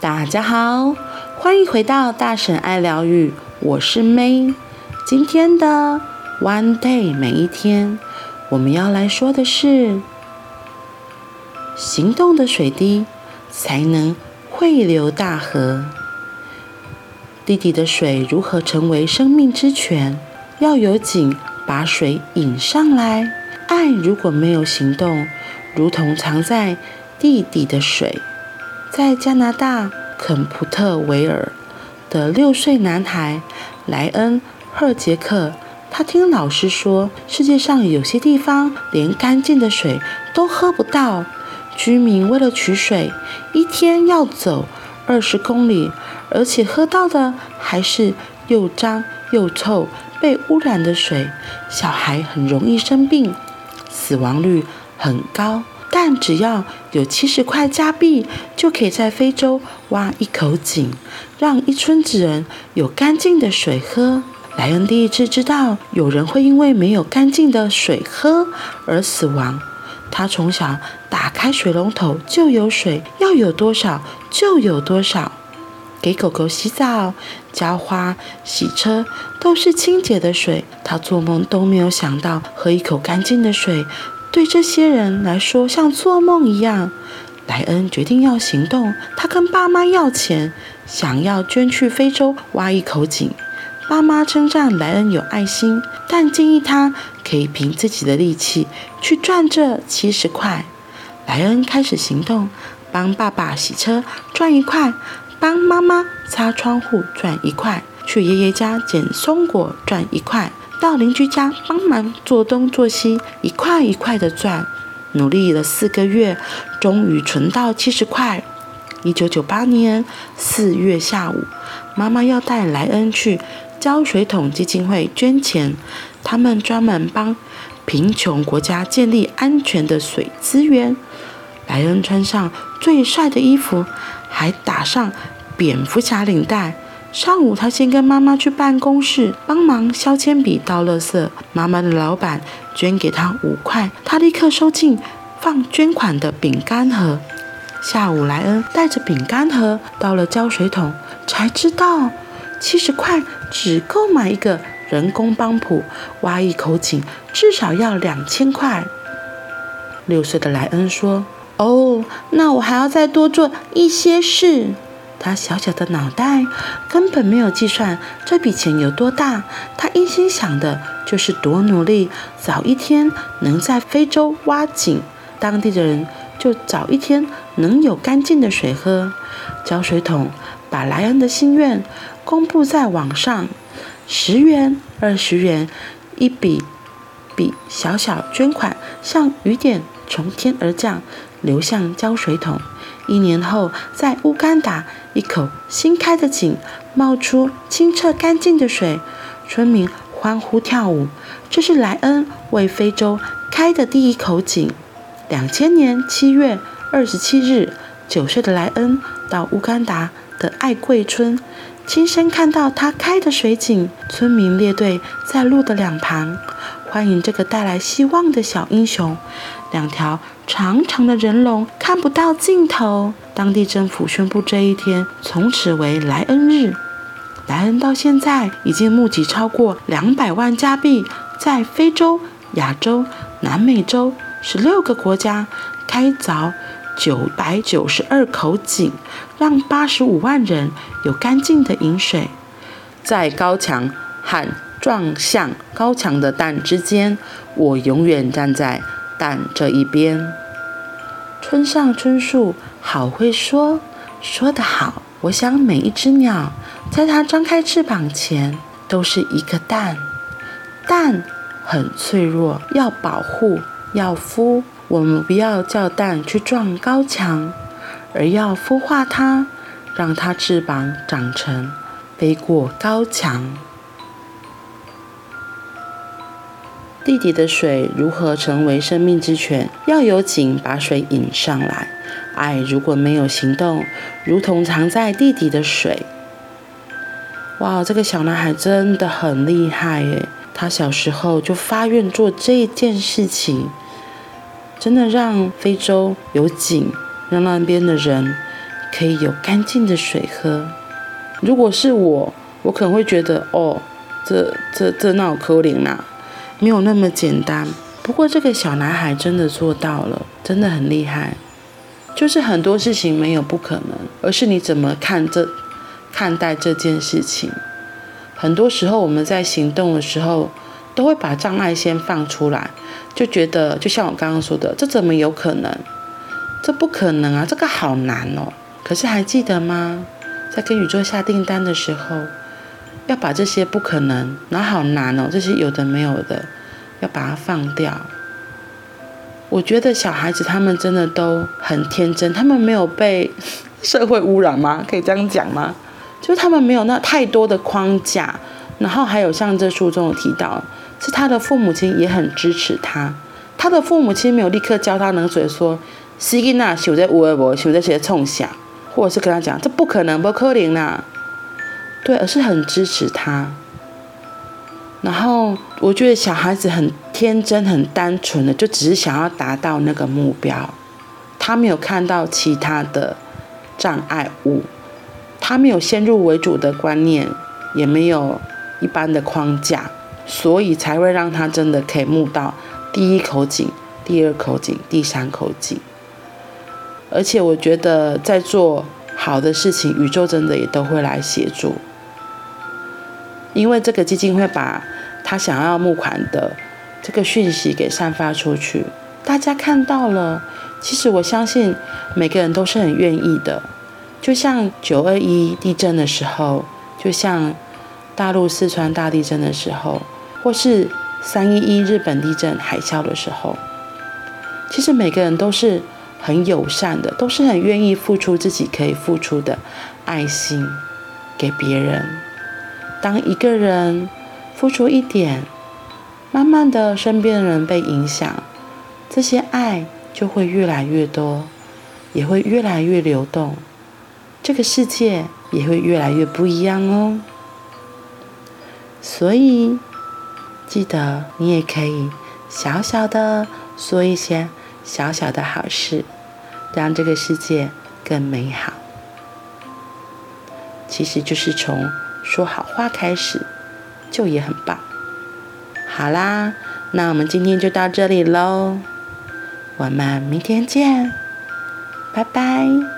大家好，欢迎回到大婶爱疗愈，我是 May。今天的 One Day 每一天，我们要来说的是：行动的水滴才能汇流大河。地底的水如何成为生命之泉？要有井把水引上来。爱如果没有行动，如同藏在地底的水。在加拿大肯普特维尔的六岁男孩莱恩·赫杰克，他听老师说，世界上有些地方连干净的水都喝不到，居民为了取水，一天要走二十公里，而且喝到的还是又脏又臭、被污染的水，小孩很容易生病，死亡率很高。但只要有七十块加币，就可以在非洲挖一口井，让一村子人有干净的水喝。莱恩第一次知道有人会因为没有干净的水喝而死亡。他从小打开水龙头就有水，要有多少就有多少。给狗狗洗澡、浇花、洗车都是清洁的水。他做梦都没有想到喝一口干净的水。对这些人来说，像做梦一样。莱恩决定要行动，他跟爸妈要钱，想要捐去非洲挖一口井。爸妈称赞莱恩有爱心，但建议他可以凭自己的力气去赚这七十块。莱恩开始行动，帮爸爸洗车赚一块，帮妈妈擦窗户赚一块，去爷爷家捡松果赚一块。到邻居家帮忙做东做西，一块一块的赚，努力了四个月，终于存到七十块。一九九八年四月下午，妈妈要带莱恩去浇水桶基金会捐钱，他们专门帮贫穷国家建立安全的水资源。莱恩穿上最帅的衣服，还打上蝙蝠侠领带。上午，他先跟妈妈去办公室帮忙削铅笔、倒垃圾。妈妈的老板捐给他五块，他立刻收进放捐款的饼干盒。下午，莱恩带着饼干盒到了浇水桶，才知道七十块只够买一个人工帮浦，挖一口井至少要两千块。六岁的莱恩说：“哦，那我还要再多做一些事。”他小小的脑袋根本没有计算这笔钱有多大，他一心想的就是多努力，早一天能在非洲挖井，当地的人就早一天能有干净的水喝。浇水桶把莱恩的心愿公布在网上，十元、二十元，一笔笔小小捐款像雨点从天而降，流向浇水桶。一年后，在乌干达，一口新开的井冒出清澈干净的水，村民欢呼跳舞。这是莱恩为非洲开的第一口井。两千年七月二十七日，九岁的莱恩到乌干达的爱贵村，亲身看到他开的水井。村民列队在路的两旁，欢迎这个带来希望的小英雄。两条长长的人龙看不到尽头。当地政府宣布这一天从此为莱恩日。莱恩到现在已经募集超过两百万加币，在非洲、亚洲、南美洲十六个国家开凿九百九十二口井，让八十五万人有干净的饮水。在高墙和撞向高墙的蛋之间，我永远站在。蛋这一边，村上春树好会说，说得好。我想每一只鸟，在它张开翅膀前，都是一个蛋，蛋很脆弱，要保护，要孵。我们不要叫蛋去撞高墙，而要孵化它，让它翅膀长成，飞过高墙。地底的水如何成为生命之泉？要有井把水引上来。爱如果没有行动，如同藏在地底的水。哇，这个小男孩真的很厉害耶！他小时候就发愿做这件事情，真的让非洲有井，让那边的人可以有干净的水喝。如果是我，我可能会觉得，哦，这这这那有可能啦，没有那么简单。不过这个小男孩真的做到了，真的很厉害。就是很多事情没有不可能，而是你怎么看这看待这件事情。很多时候我们在行动的时候，都会把障碍先放出来，就觉得就像我刚刚说的，这怎么有可能？这不可能啊，这个好难哦。可是还记得吗？在跟宇宙下订单的时候，要把这些不可能，然后好难哦，这些有的没有的，要把它放掉。我觉得小孩子他们真的都很天真，他们没有被社会污染吗？可以这样讲吗？就是他们没有那太多的框架，然后还有像这书中有提到，是他的父母亲也很支持他，他的父母亲没有立刻浇他冷水说，西吉娜修在乌尔伯修在些冲下，或者是跟他讲这不可能不可能呐，对，而是很支持他。然后我觉得小孩子很天真、很单纯的，就只是想要达到那个目标，他没有看到其他的障碍物，他没有先入为主的观念，也没有一般的框架，所以才会让他真的可以募到第一口井、第二口井、第三口井。而且我觉得在做好的事情，宇宙真的也都会来协助。因为这个基金会把他想要募款的这个讯息给散发出去，大家看到了。其实我相信每个人都是很愿意的，就像九二一地震的时候，就像大陆四川大地震的时候，或是三一一日本地震海啸的时候，其实每个人都是很友善的，都是很愿意付出自己可以付出的爱心给别人。当一个人付出一点，慢慢的，身边的人被影响，这些爱就会越来越多，也会越来越流动，这个世界也会越来越不一样哦。所以，记得你也可以小小的说一些小小的好事，让这个世界更美好。其实就是从。说好话开始，就也很棒。好啦，那我们今天就到这里喽，我们明天见，拜拜。